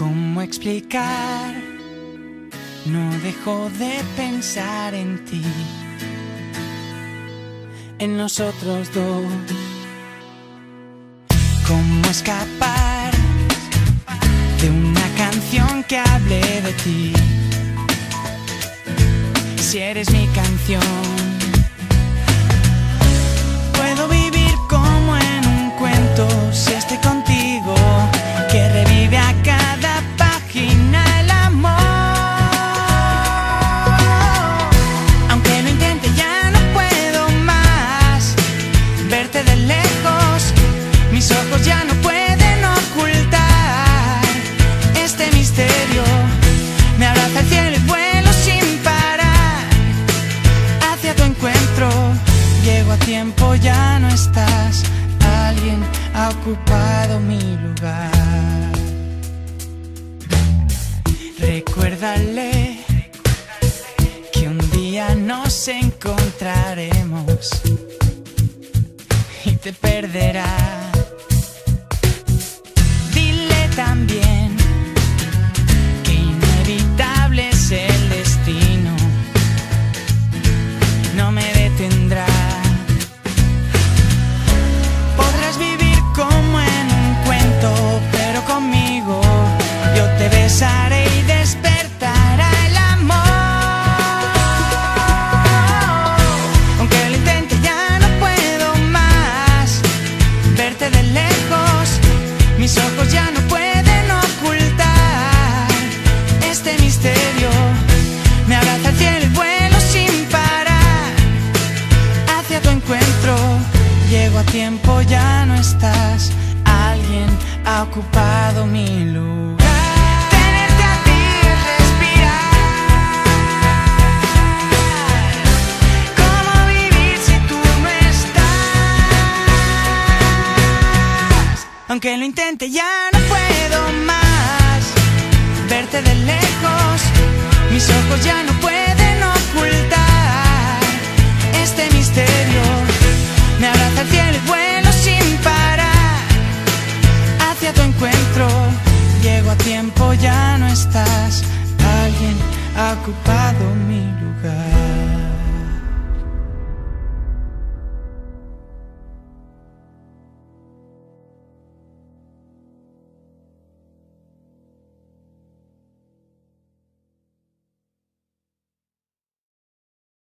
¿Cómo explicar? No dejo de pensar en ti, en nosotros dos. ¿Cómo escapar de una canción que hable de ti? Si eres mi canción, tiempo, ya no estás. Alguien ha ocupado mi lugar. Recuérdale que un día nos encontraremos y te perderá. Y despertará el amor. Aunque lo intente ya no puedo más verte de lejos, mis ojos ya no pueden ocultar este misterio. Me abraza el vuelo sin parar hacia tu encuentro. Llego a tiempo, ya no estás. Alguien ha ocupado mi lugar. Aunque lo intente, ya no puedo más verte de lejos. Mis ojos ya no pueden ocultar este misterio. Me abraza el cielo y vuelo sin parar hacia tu encuentro. Llego a tiempo, ya no estás. Alguien ha ocupado mi lugar.